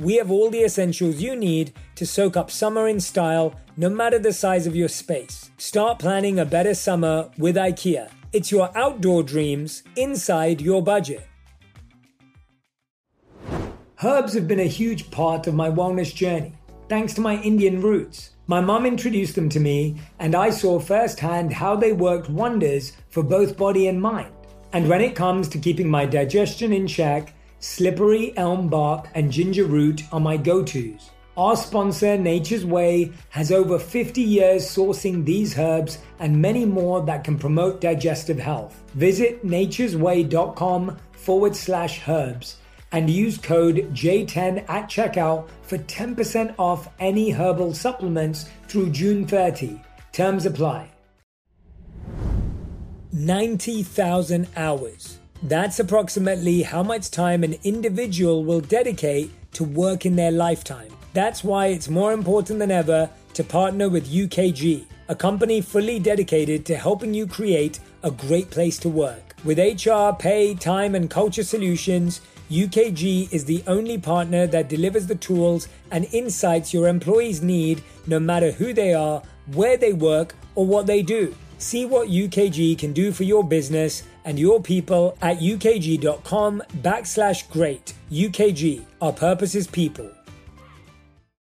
we have all the essentials you need to soak up summer in style, no matter the size of your space. Start planning a better summer with IKEA. It's your outdoor dreams inside your budget. Herbs have been a huge part of my wellness journey thanks to my Indian roots. My mum introduced them to me, and I saw firsthand how they worked wonders for both body and mind. And when it comes to keeping my digestion in check, slippery elm bark and ginger root are my go tos. Our sponsor, Nature's Way, has over 50 years sourcing these herbs and many more that can promote digestive health. Visit nature'sway.com forward slash herbs and use code J10 at checkout for 10% off any herbal supplements through June 30. Terms apply. 90,000 hours. That's approximately how much time an individual will dedicate to work in their lifetime. That's why it's more important than ever to partner with UKG, a company fully dedicated to helping you create a great place to work. With HR, pay, time, and culture solutions, UKG is the only partner that delivers the tools and insights your employees need no matter who they are, where they work, or what they do. See what UKG can do for your business and your people at ukg.com backslash great. UKG, our purpose is people.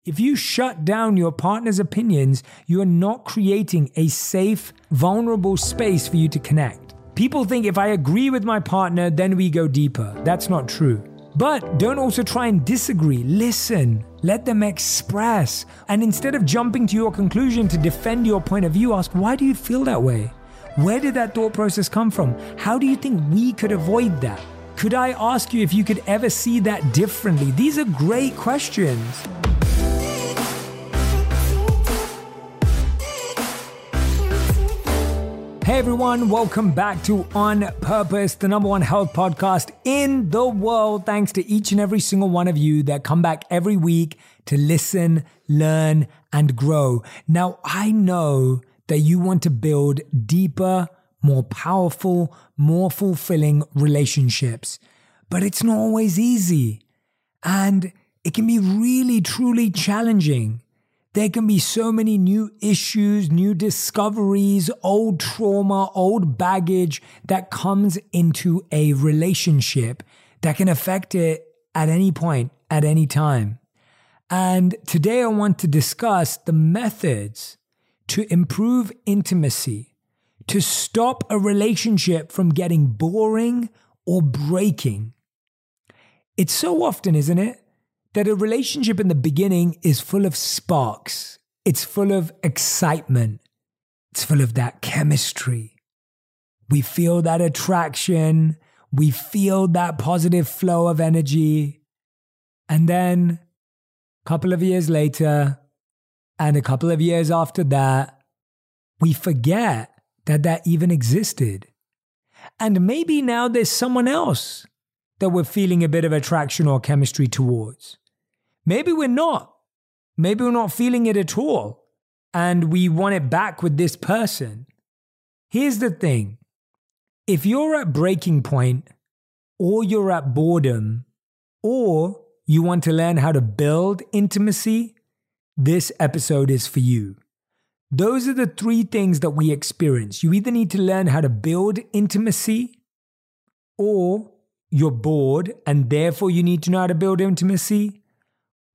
If you shut down your partner's opinions, you are not creating a safe, vulnerable space for you to connect. People think if I agree with my partner, then we go deeper. That's not true. But don't also try and disagree. Listen, let them express. And instead of jumping to your conclusion to defend your point of view, ask, why do you feel that way? Where did that thought process come from? How do you think we could avoid that? Could I ask you if you could ever see that differently? These are great questions. Hey everyone, welcome back to On Purpose, the number one health podcast in the world. Thanks to each and every single one of you that come back every week to listen, learn, and grow. Now, I know that you want to build deeper, more powerful, more fulfilling relationships, but it's not always easy. And it can be really, truly challenging. There can be so many new issues, new discoveries, old trauma, old baggage that comes into a relationship that can affect it at any point, at any time. And today I want to discuss the methods to improve intimacy, to stop a relationship from getting boring or breaking. It's so often, isn't it? that a relationship in the beginning is full of sparks, it's full of excitement, it's full of that chemistry. We feel that attraction, we feel that positive flow of energy. And then a couple of years later, and a couple of years after that, we forget that that even existed. And maybe now there's someone else that we're feeling a bit of attraction or chemistry towards. Maybe we're not. Maybe we're not feeling it at all. And we want it back with this person. Here's the thing if you're at breaking point, or you're at boredom, or you want to learn how to build intimacy, this episode is for you. Those are the three things that we experience. You either need to learn how to build intimacy, or you're bored and therefore you need to know how to build intimacy,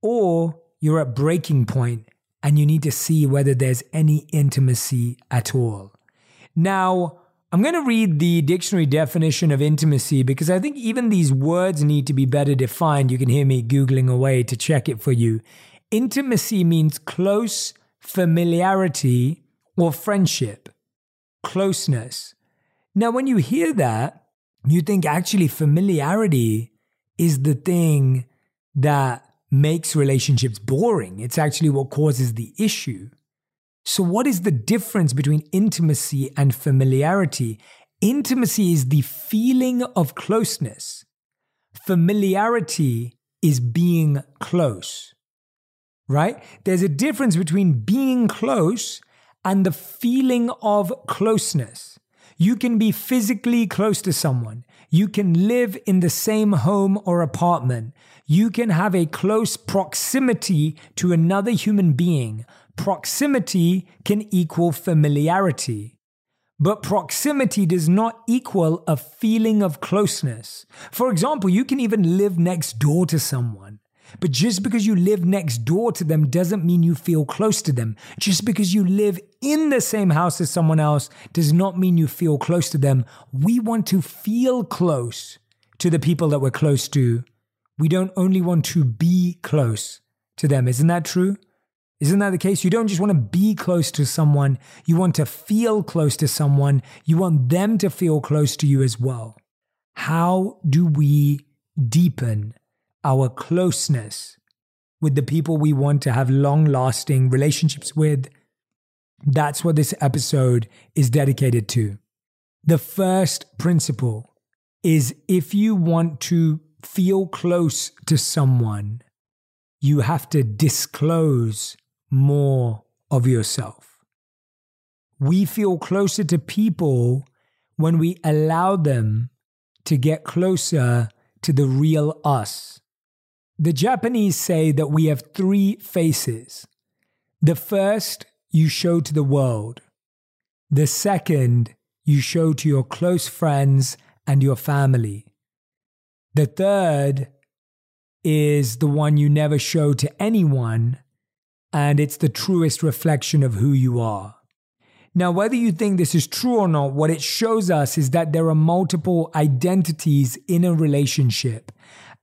or you're at breaking point and you need to see whether there's any intimacy at all. Now, I'm going to read the dictionary definition of intimacy because I think even these words need to be better defined. You can hear me Googling away to check it for you. Intimacy means close familiarity or friendship, closeness. Now, when you hear that, you think actually familiarity is the thing that makes relationships boring. It's actually what causes the issue. So, what is the difference between intimacy and familiarity? Intimacy is the feeling of closeness, familiarity is being close, right? There's a difference between being close and the feeling of closeness. You can be physically close to someone. You can live in the same home or apartment. You can have a close proximity to another human being. Proximity can equal familiarity. But proximity does not equal a feeling of closeness. For example, you can even live next door to someone. But just because you live next door to them doesn't mean you feel close to them. Just because you live in the same house as someone else does not mean you feel close to them. We want to feel close to the people that we're close to. We don't only want to be close to them. Isn't that true? Isn't that the case? You don't just want to be close to someone, you want to feel close to someone. You want them to feel close to you as well. How do we deepen our closeness with the people we want to have long lasting relationships with? That's what this episode is dedicated to. The first principle is if you want to feel close to someone, you have to disclose more of yourself. We feel closer to people when we allow them to get closer to the real us. The Japanese say that we have three faces. The first you show to the world. The second you show to your close friends and your family. The third is the one you never show to anyone and it's the truest reflection of who you are. Now, whether you think this is true or not, what it shows us is that there are multiple identities in a relationship.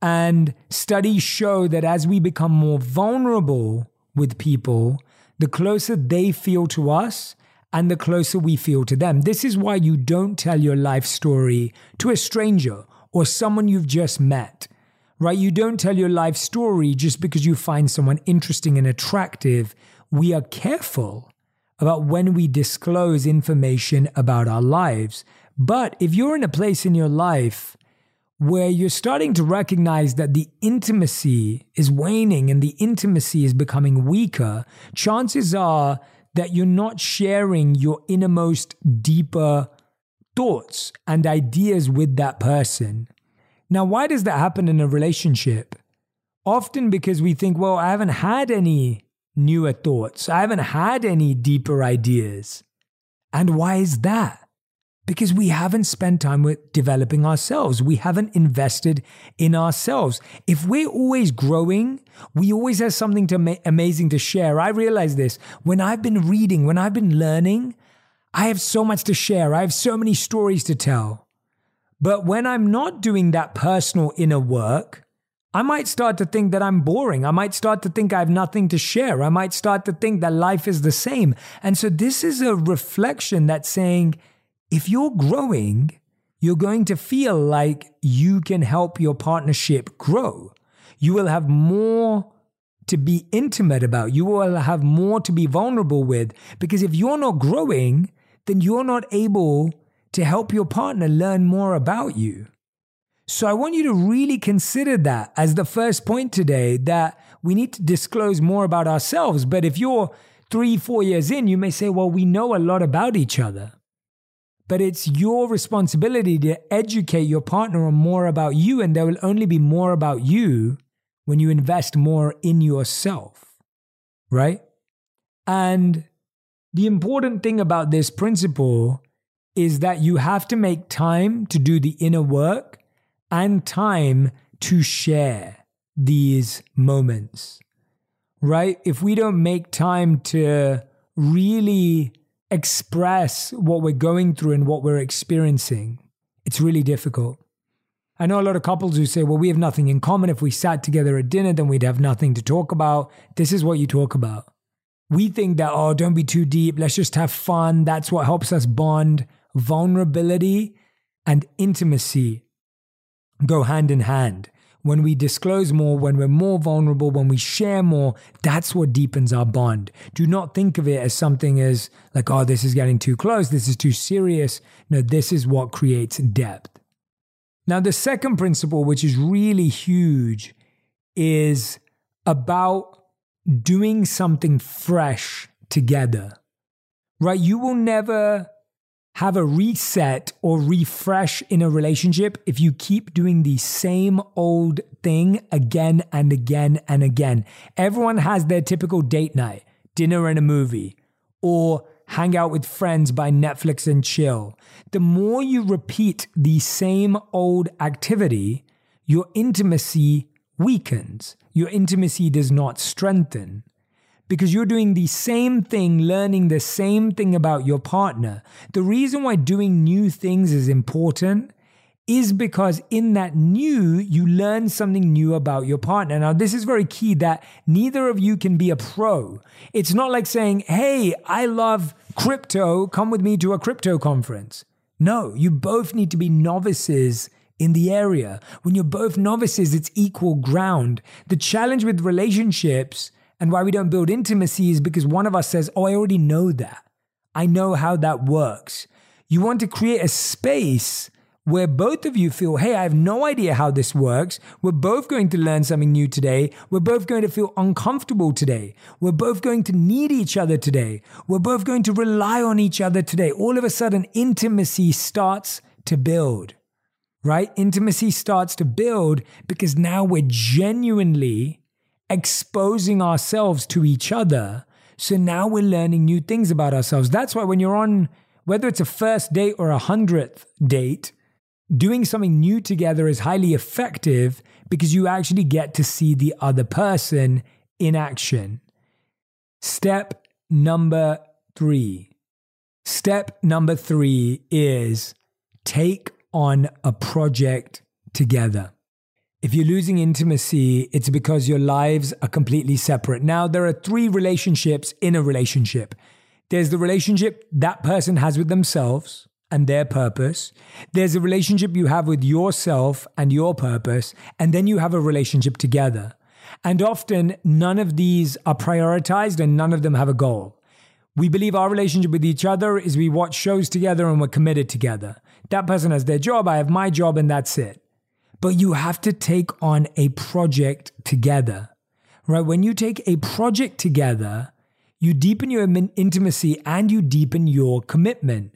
And studies show that as we become more vulnerable with people, the closer they feel to us and the closer we feel to them. This is why you don't tell your life story to a stranger or someone you've just met right? You don't tell your life story just because you find someone interesting and attractive. We are careful about when we disclose information about our lives. But if you're in a place in your life where you're starting to recognize that the intimacy is waning and the intimacy is becoming weaker, chances are that you're not sharing your innermost, deeper thoughts and ideas with that person. Now, why does that happen in a relationship? Often because we think, well, I haven't had any newer thoughts, I haven't had any deeper ideas. And why is that? Because we haven't spent time with developing ourselves. We haven't invested in ourselves. If we're always growing, we always have something to ma- amazing to share. I realize this when I've been reading, when I've been learning, I have so much to share. I have so many stories to tell. But when I'm not doing that personal inner work, I might start to think that I'm boring. I might start to think I have nothing to share. I might start to think that life is the same. And so this is a reflection that's saying if you're growing, you're going to feel like you can help your partnership grow. You will have more to be intimate about. You will have more to be vulnerable with. Because if you're not growing, then you're not able to help your partner learn more about you. So I want you to really consider that as the first point today that we need to disclose more about ourselves. But if you're three, four years in, you may say, well, we know a lot about each other. But it's your responsibility to educate your partner on more about you, and there will only be more about you when you invest more in yourself, right? And the important thing about this principle is that you have to make time to do the inner work and time to share these moments, right? If we don't make time to really express what we're going through and what we're experiencing, it's really difficult. I know a lot of couples who say, well, we have nothing in common. If we sat together at dinner, then we'd have nothing to talk about. This is what you talk about. We think that, oh, don't be too deep. Let's just have fun. That's what helps us bond vulnerability and intimacy go hand in hand. When we disclose more, when we're more vulnerable, when we share more, that's what deepens our bond. Do not think of it as something as like, oh, this is getting too close, this is too serious. No, this is what creates depth. Now, the second principle, which is really huge, is about doing something fresh together, right? You will never have a reset or refresh in a relationship if you keep doing the same old thing again and again and again. Everyone has their typical date night, dinner and a movie, or hang out with friends by Netflix and chill. The more you repeat the same old activity, your intimacy weakens. Your intimacy does not strengthen because you're doing the same thing, learning the same thing about your partner. The reason why doing new things is important is because in that new, you learn something new about your partner. Now, this is very key that neither of you can be a pro. It's not like saying, Hey, I love crypto. Come with me to a crypto conference. No, you both need to be novices in the area. When you're both novices, it's equal ground. The challenge with relationships and why we don't build intimacy is because one of us says, Oh, I already know that. I know how that works. You want to create a space where both of you feel, Hey, I have no idea how this works. We're both going to learn something new today. We're both going to feel uncomfortable today. We're both going to need each other today. We're both going to rely on each other today. All of a sudden, intimacy starts to build, right? Intimacy starts to build because now we're genuinely exposing ourselves to each other. So now we're learning new things about ourselves. That's why when you're on, whether it's a first date or a hundredth date, doing something new together is highly effective because you actually get to see the other person in action. Step number three. Step number three is take on a project together. If you're losing intimacy, it's because your lives are completely separate. Now, there are three relationships in a relationship there's the relationship that person has with themselves and their purpose, there's a relationship you have with yourself and your purpose, and then you have a relationship together. And often, none of these are prioritized and none of them have a goal. We believe our relationship with each other is we watch shows together and we're committed together. That person has their job, I have my job, and that's it but you have to take on a project together, right? When you take a project together, you deepen your intimacy and you deepen your commitment.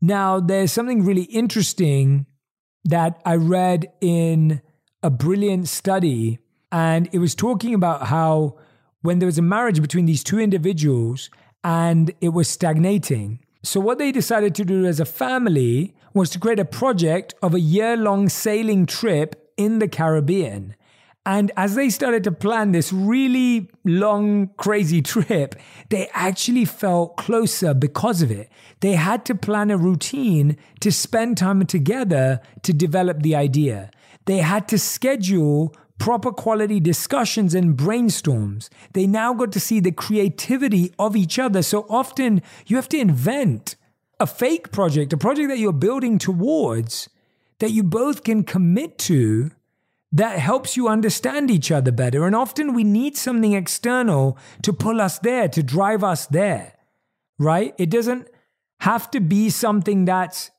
Now, there's something really interesting that I read in a brilliant study, and it was talking about how when there was a marriage between these two individuals and it was stagnating. So, what they decided to do as a family was to create a project of a year long sailing trip in the Caribbean. And as they started to plan this really long, crazy trip, they actually felt closer because of it. They had to plan a routine to spend time together to develop the idea. They had to schedule proper quality discussions and brainstorms. They now got to see the creativity of each other. So often you have to invent a fake project, a project that you're building towards that you both can commit to that helps you understand each other better. And often we need something external to pull us there, to drive us there, right? It doesn't have to be something that's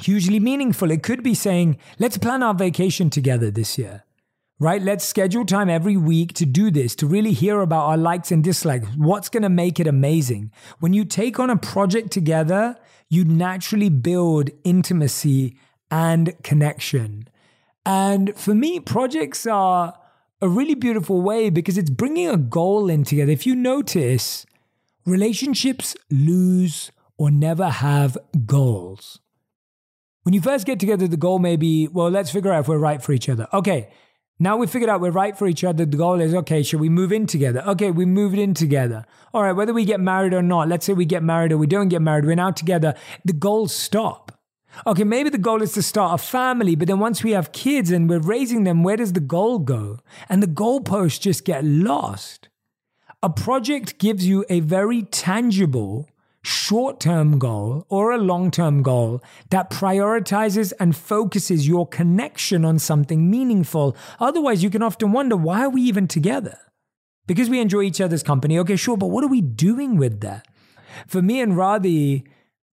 hugely meaningful. It could be saying, let's plan our vacation together this year right? Let's schedule time every week to do this, to really hear about our likes and dislikes. What's going to make it amazing? When you take on a project together, you naturally build intimacy and connection. And for me, projects are a really beautiful way because it's bringing a goal in together. If you notice, relationships lose or never have goals. When you first get together, the goal may be, well, let's figure out if we're right for each other. Okay, now we figured out we're right for each other. The goal is okay, should we move in together? Okay, we moved in together. All right, whether we get married or not, let's say we get married or we don't get married, we're now together. The goals stop. Okay, maybe the goal is to start a family, but then once we have kids and we're raising them, where does the goal go? And the goalposts just get lost. A project gives you a very tangible short term goal or a long term goal that prioritizes and focuses your connection on something meaningful. Otherwise, you can often wonder why are we even together? Because we enjoy each other's company. Okay, sure, but what are we doing with that? For me and Radhi,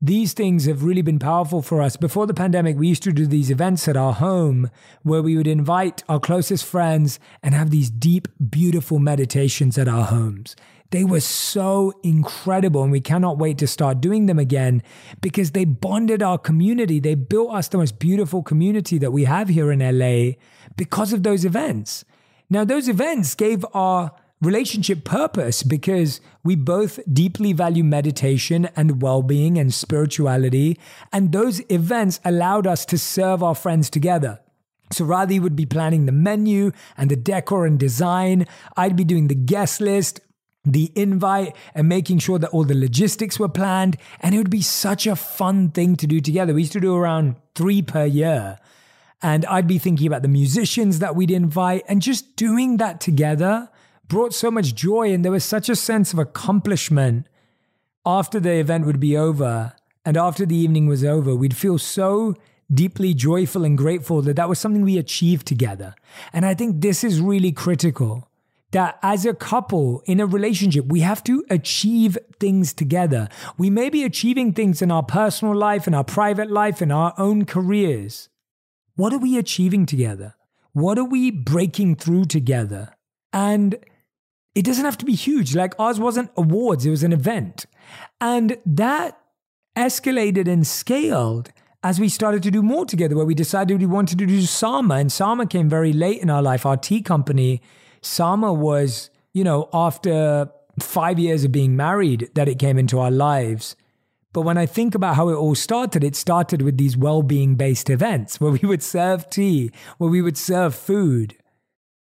these things have really been powerful for us. Before the pandemic, we used to do these events at our home where we would invite our closest friends and have these deep, beautiful meditations at our homes. They were so incredible, and we cannot wait to start doing them again because they bonded our community. They built us the most beautiful community that we have here in LA because of those events. Now, those events gave our relationship purpose because we both deeply value meditation and well being and spirituality. And those events allowed us to serve our friends together. So Radhi would be planning the menu and the decor and design. I'd be doing the guest list, the invite, and making sure that all the logistics were planned. And it would be such a fun thing to do together. We used to do around three per year. And I'd be thinking about the musicians that we'd invite and just doing that together brought so much joy and there was such a sense of accomplishment after the event would be over and after the evening was over we'd feel so deeply joyful and grateful that that was something we achieved together and i think this is really critical that as a couple in a relationship, we have to achieve things together. We may be achieving things in our personal life, in our private life, in our own careers. What are we achieving together? What are we breaking through together? And it doesn't have to be huge. Like ours wasn't awards, it was an event. And that escalated and scaled as we started to do more together, where we decided we wanted to do Sama. And Sama came very late in our life. Our tea company, Sama was, you know, after five years of being married that it came into our lives. But when I think about how it all started, it started with these well being based events where we would serve tea, where we would serve food.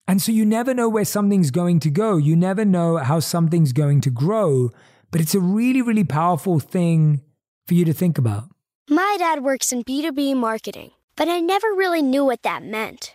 And so you never know where something's going to go. You never know how something's going to grow. But it's a really, really powerful thing for you to think about. My dad works in B2B marketing, but I never really knew what that meant.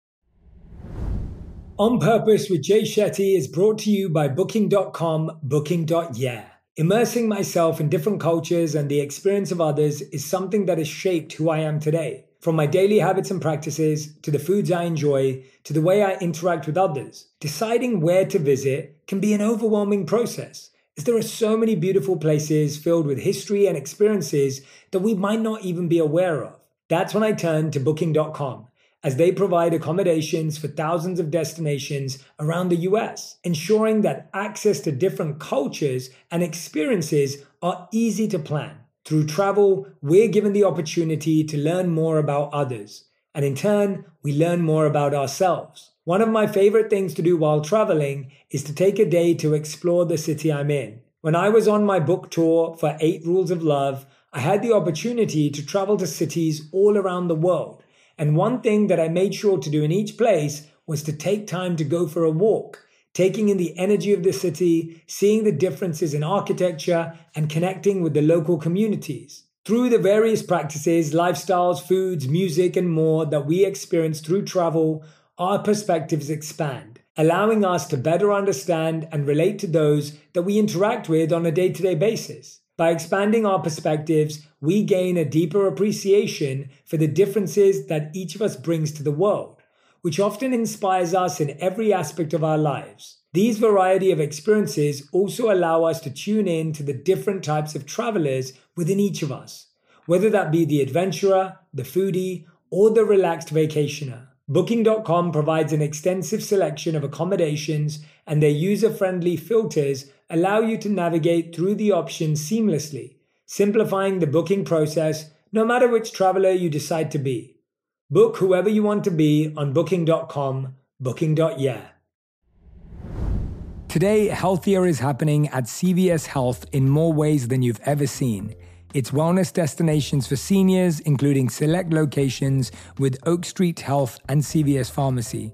On Purpose with Jay Shetty is brought to you by booking.com, booking.yeah. Immersing myself in different cultures and the experience of others is something that has shaped who I am today. From my daily habits and practices to the foods I enjoy to the way I interact with others, deciding where to visit can be an overwhelming process, as there are so many beautiful places filled with history and experiences that we might not even be aware of. That's when I turn to Booking.com, as they provide accommodations for thousands of destinations around the US, ensuring that access to different cultures and experiences are easy to plan. Through travel, we're given the opportunity to learn more about others, and in turn, we learn more about ourselves. One of my favorite things to do while traveling is to take a day to explore the city I'm in. When I was on my book tour for Eight Rules of Love, I had the opportunity to travel to cities all around the world. And one thing that I made sure to do in each place was to take time to go for a walk taking in the energy of the city, seeing the differences in architecture, and connecting with the local communities. Through the various practices, lifestyles, foods, music, and more that we experience through travel, our perspectives expand, allowing us to better understand and relate to those that we interact with on a day to day basis. By expanding our perspectives, we gain a deeper appreciation for the differences that each of us brings to the world which often inspires us in every aspect of our lives. These variety of experiences also allow us to tune in to the different types of travelers within each of us, whether that be the adventurer, the foodie, or the relaxed vacationer. Booking.com provides an extensive selection of accommodations, and their user friendly filters allow you to navigate through the options seamlessly, simplifying the booking process no matter which traveler you decide to be. Book whoever you want to be on Booking.com, Booking.yeah. Today, healthier is happening at CVS Health in more ways than you've ever seen. It's wellness destinations for seniors, including select locations with Oak Street Health and CVS Pharmacy.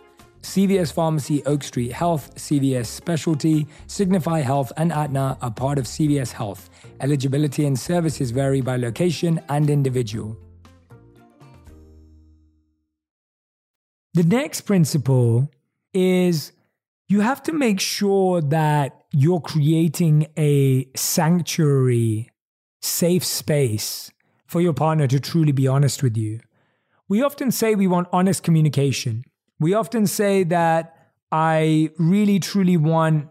CVS Pharmacy, Oak Street Health, CVS Specialty, Signify Health, and Aetna are part of CVS Health. Eligibility and services vary by location and individual. The next principle is you have to make sure that you're creating a sanctuary, safe space for your partner to truly be honest with you. We often say we want honest communication. We often say that I really truly want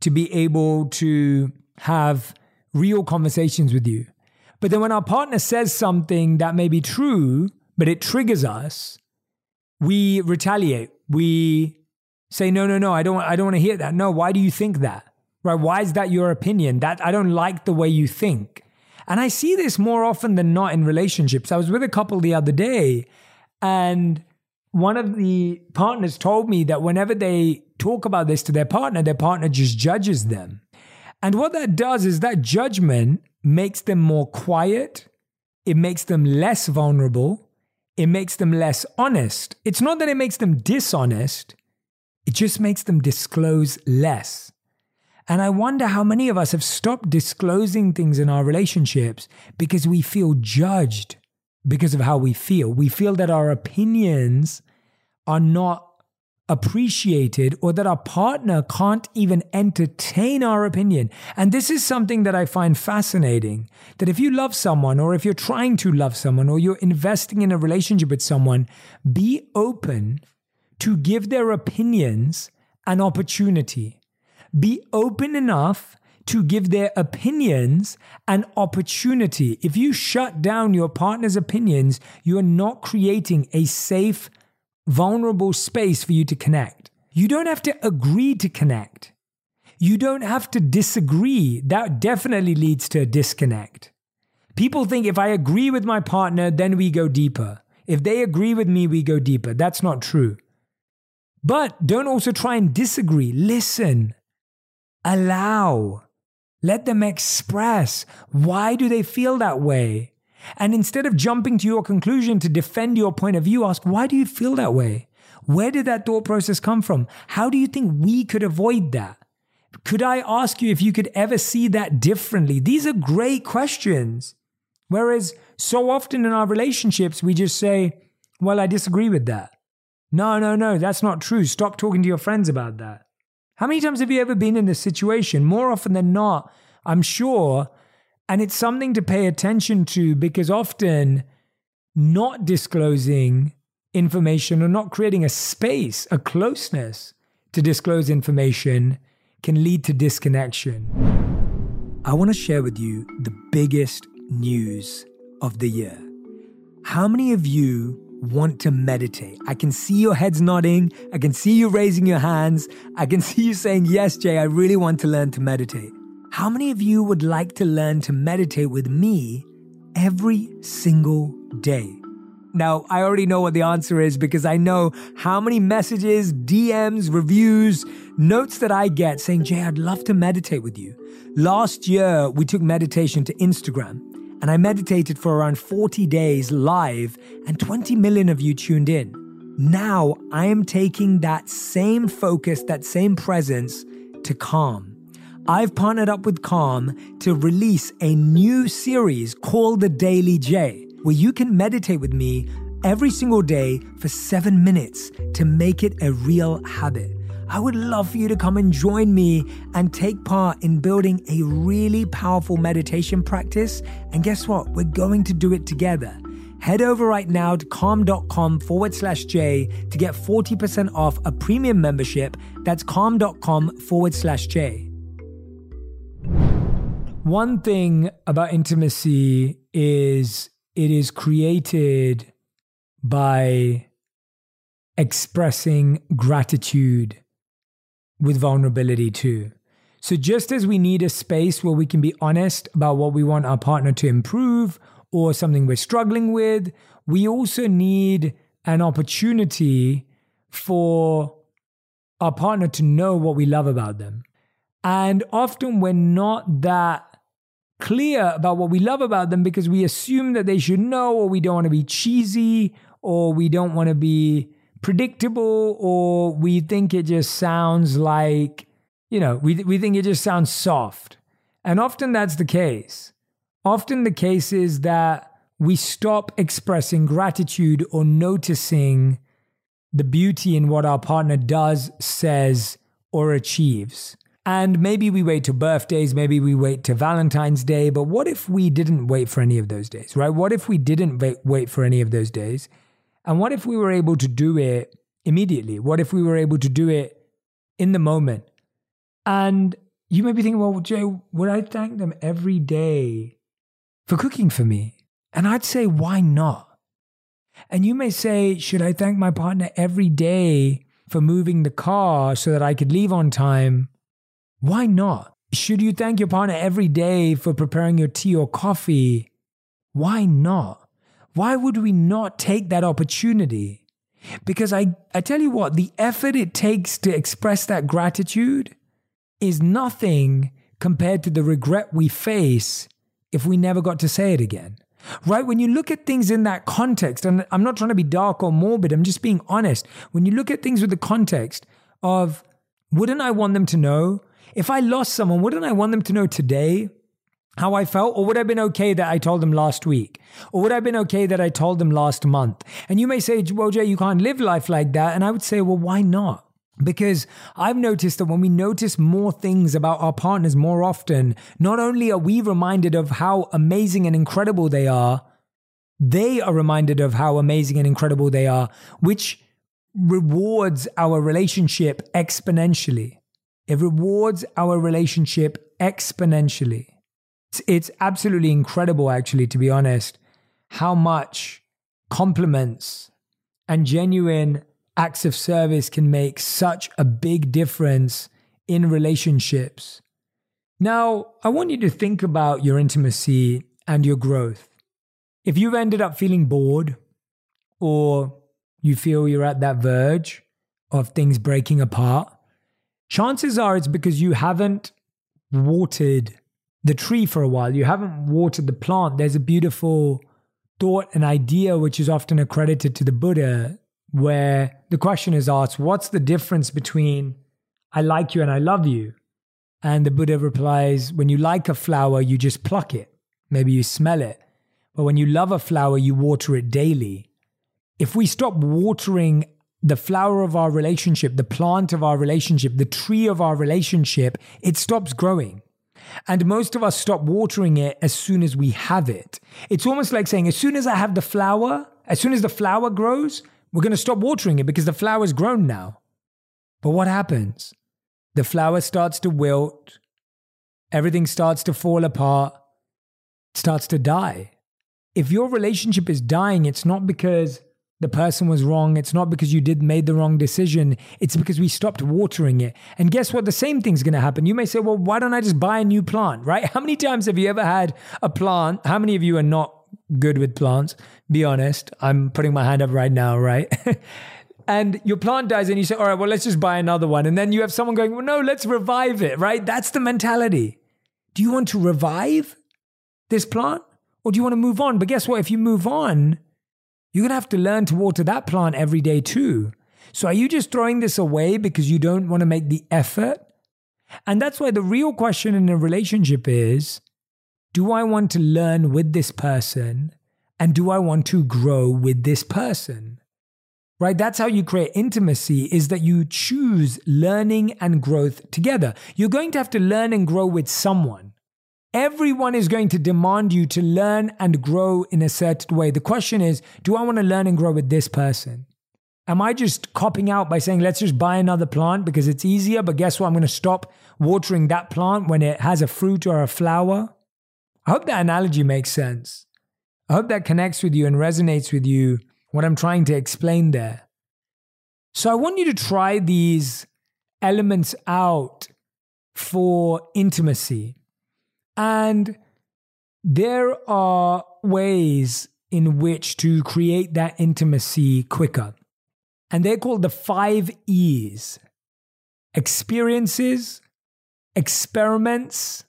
to be able to have real conversations with you. But then when our partner says something that may be true, but it triggers us, we retaliate. We say, no, no, no, I don't, I don't want to hear that. No, why do you think that? Right? Why is that your opinion? That I don't like the way you think. And I see this more often than not in relationships. I was with a couple the other day and one of the partners told me that whenever they talk about this to their partner, their partner just judges them. And what that does is that judgment makes them more quiet, it makes them less vulnerable, it makes them less honest. It's not that it makes them dishonest, it just makes them disclose less. And I wonder how many of us have stopped disclosing things in our relationships because we feel judged because of how we feel. We feel that our opinions are not appreciated or that our partner can't even entertain our opinion. And this is something that I find fascinating that if you love someone or if you're trying to love someone or you're investing in a relationship with someone, be open to give their opinions an opportunity. Be open enough to give their opinions an opportunity. If you shut down your partner's opinions, you're not creating a safe, vulnerable space for you to connect. You don't have to agree to connect. You don't have to disagree. That definitely leads to a disconnect. People think if I agree with my partner, then we go deeper. If they agree with me, we go deeper. That's not true. But don't also try and disagree. Listen, allow, let them express why do they feel that way? And instead of jumping to your conclusion to defend your point of view, ask, why do you feel that way? Where did that thought process come from? How do you think we could avoid that? Could I ask you if you could ever see that differently? These are great questions. Whereas so often in our relationships, we just say, well, I disagree with that. No, no, no, that's not true. Stop talking to your friends about that. How many times have you ever been in this situation? More often than not, I'm sure. And it's something to pay attention to because often not disclosing information or not creating a space, a closeness to disclose information can lead to disconnection. I want to share with you the biggest news of the year. How many of you want to meditate. I can see your heads nodding. I can see you raising your hands. I can see you saying, Yes, Jay, I really want to learn to meditate. How many of you would like to learn to meditate with me every single day? Now, I already know what the answer is because I know how many messages, DMs, reviews, notes that I get saying, Jay, I'd love to meditate with you. Last year, we took meditation to Instagram and I meditated for around 40 days live, and 20 million of you tuned in. Now I am taking that same focus, that same presence to Calm. I've partnered up with Calm to release a new series called The Daily Jay, where you can meditate with me every single day for seven minutes to make it a real habit. I would love for you to come and join me and take part in building a really powerful meditation practice. And guess what? We're going to do it together. Head over right now to calm.com forward slash J to get 40% off a premium membership. That's calm.com forward slash J. One thing about intimacy is it is created by expressing gratitude with vulnerability too. So, just as we need a space where we can be honest about what we want our partner to improve or something we're struggling with, we also need an opportunity for our partner to know what we love about them. And often we're not that clear about what we love about them because we assume that they should know, or we don't want to be cheesy, or we don't want to be predictable, or we think it just sounds like, you know, we, we think it just sounds soft. And often that's the case. Often the case is that we stop expressing gratitude or noticing the beauty in what our partner does, says, or achieves. And maybe we wait to birthdays, maybe we wait to Valentine's Day, but what if we didn't wait for any of those days, right? What if we didn't wait for any of those days? And what if we were able to do it immediately? What if we were able to do it in the moment? And you may be thinking, well, Jay, would I thank them every day for cooking for me? And I'd say, why not? And you may say, should I thank my partner every day for moving the car so that I could leave on time? Why not? Should you thank your partner every day for preparing your tea or coffee? Why not? Why would we not take that opportunity? Because I, I tell you what, the effort it takes to express that gratitude is nothing compared to the regret we face if we never got to say it again. Right? When you look at things in that context, and I'm not trying to be dark or morbid, I'm just being honest. When you look at things with the context of, wouldn't I want them to know if I lost someone, wouldn't I want them to know today how I felt? Or would I have been okay that I told them last week? Or would I have been okay that I told them last month? And you may say, well, Jay, you can't live life like that. And I would say, well, why not? Because I've noticed that when we notice more things about our partners more often, not only are we reminded of how amazing and incredible they are, they are reminded of how amazing and incredible they are, which rewards our relationship exponentially. It rewards our relationship exponentially. It's, it's absolutely incredible, actually, to be honest, how much compliments and genuine acts of service can make such a big difference in relationships. Now, I want you to think about your intimacy and your growth. If you've ended up feeling bored or you feel you're at that verge of things breaking apart, chances are it's because you haven't watered the tree for a while. You haven't watered the plant. There's a beautiful thought and idea which is often accredited to the Buddha, where the question is asked, What's the difference between I like you and I love you? And the Buddha replies, When you like a flower, you just pluck it. Maybe you smell it. But when you love a flower, you water it daily. If we stop watering the flower of our relationship, the plant of our relationship, the tree of our relationship, it stops growing. And most of us stop watering it as soon as we have it. It's almost like saying, as soon as I have the flower, as soon as the flower grows, we're going to stop watering it because the flower's grown now. But what happens? The flower starts to wilt, everything starts to fall apart, starts to die. If your relationship is dying, it's not because the person was wrong. It's not because you did made the wrong decision. It's because we stopped watering it. And guess what? The same thing's going to happen. You may say, well, why don't I just buy a new plant, right? How many times have you ever had a plant? How many of you are not good with plants? Be honest. I'm putting my hand up right now, right? and your plant dies and you say, all right, well, let's just buy another one. And then you have someone going, well, no, let's revive it, right? That's the mentality. Do you want to revive this plant or do you want to move on? But guess what? If you move on, you're going to have to learn to water that plant every day too. So are you just throwing this away because you don't want to make the effort? And that's why the real question in a relationship is do I want to learn with this person? And do I want to grow with this person? right? That's how you create intimacy is that you choose learning and growth together. You're going to have to learn and grow with someone. Everyone is going to demand you to learn and grow in a certain way. The question is, do I want to learn and grow with this person? Am I just copping out by saying, let's just buy another plant because it's easier? But guess what? I'm going to stop watering that plant when it has a fruit or a flower. I hope that analogy makes sense. I hope that connects with you and resonates with you what I'm trying to explain there. So I want you to try these elements out for intimacy. And there are ways in which to create that intimacy quicker. And they're called the five E's experiences, experiments,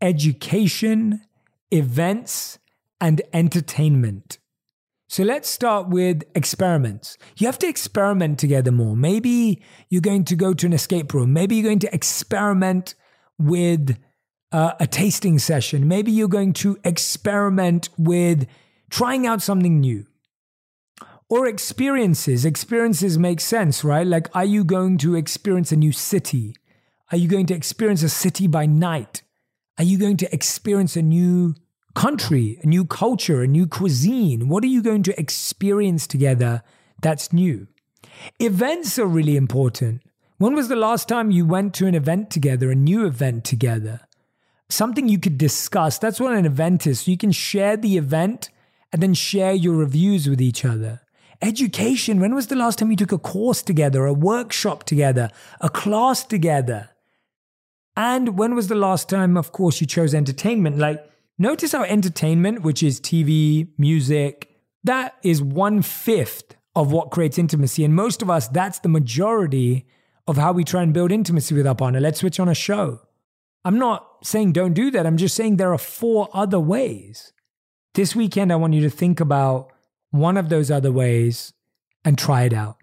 education, events, and entertainment. So let's start with experiments. You have to experiment together more. Maybe you're going to go to an escape room. Maybe you're going to experiment with uh, a tasting session. Maybe you're going to experiment with trying out something new. Or experiences. Experiences make sense, right? Like, are you going to experience a new city? Are you going to experience a city by night? Are you going to experience a new country, a new culture, a new cuisine? What are you going to experience together that's new? Events are really important. When was the last time you went to an event together, a new event together? Something you could discuss. That's what an event is. So you can share the event and then share your reviews with each other. Education. When was the last time you took a course together, a workshop together, a class together? And when was the last time, of course, you chose entertainment? Like, Notice how entertainment, which is TV, music, that is one fifth of what creates intimacy. And most of us, that's the majority of how we try and build intimacy with our partner. Let's switch on a show. I'm not saying don't do that. I'm just saying there are four other ways. This weekend, I want you to think about one of those other ways and try it out.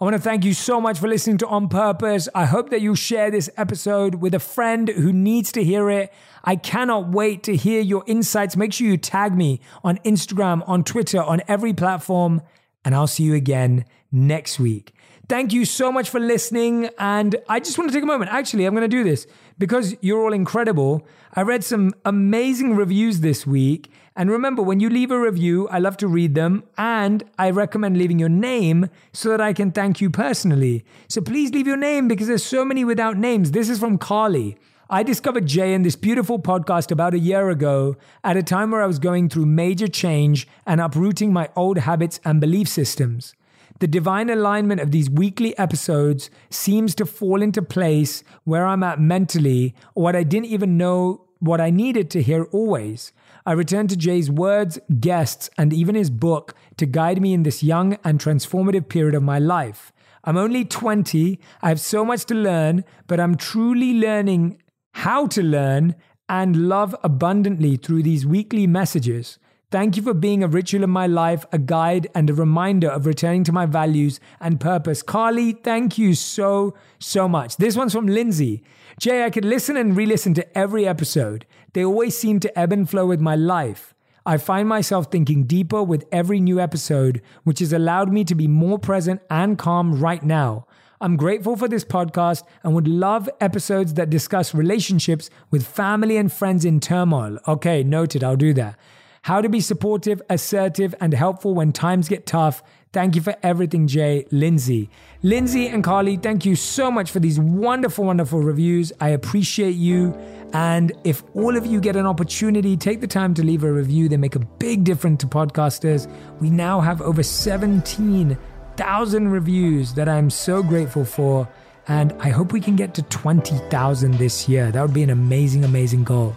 I want to thank you so much for listening to On Purpose. I hope that you share this episode with a friend who needs to hear it. I cannot wait to hear your insights. Make sure you tag me on Instagram, on Twitter, on every platform, and I'll see you again next week. Thank you so much for listening. And I just want to take a moment. Actually, I'm going to do this because you're all incredible. I read some amazing reviews this week. And remember, when you leave a review, I love to read them and I recommend leaving your name so that I can thank you personally. So please leave your name because there's so many without names. This is from Carly. I discovered Jay in this beautiful podcast about a year ago at a time where I was going through major change and uprooting my old habits and belief systems. The divine alignment of these weekly episodes seems to fall into place where I'm at mentally, or what I didn't even know what I needed to hear always. I return to Jay's words, guests, and even his book to guide me in this young and transformative period of my life. I'm only 20. I have so much to learn, but I'm truly learning how to learn and love abundantly through these weekly messages. Thank you for being a ritual in my life, a guide, and a reminder of returning to my values and purpose. Carly, thank you so, so much. This one's from Lindsay. Jay, I could listen and re listen to every episode. They always seem to ebb and flow with my life. I find myself thinking deeper with every new episode, which has allowed me to be more present and calm right now. I'm grateful for this podcast and would love episodes that discuss relationships with family and friends in turmoil. Okay, noted, I'll do that. How to be supportive, assertive, and helpful when times get tough Thank you for everything, Jay. Lindsay. Lindsay and Carly, thank you so much for these wonderful, wonderful reviews. I appreciate you. And if all of you get an opportunity, take the time to leave a review. They make a big difference to podcasters. We now have over 17,000 reviews that I'm so grateful for. And I hope we can get to 20,000 this year. That would be an amazing, amazing goal.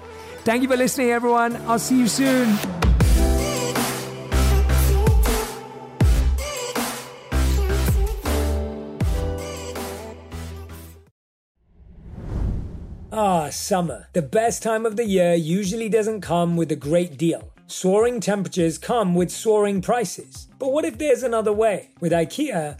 Thank you for listening, everyone. I'll see you soon. Ah, summer. The best time of the year usually doesn't come with a great deal. Soaring temperatures come with soaring prices. But what if there's another way? With IKEA,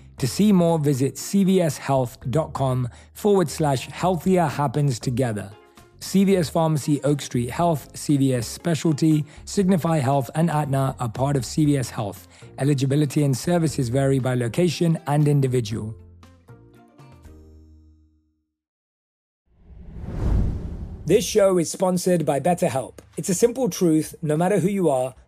To see more, visit cvshealth.com forward slash healthier happens together. CVS Pharmacy, Oak Street Health, CVS Specialty, Signify Health, and Aetna are part of CVS Health. Eligibility and services vary by location and individual. This show is sponsored by BetterHelp. It's a simple truth no matter who you are,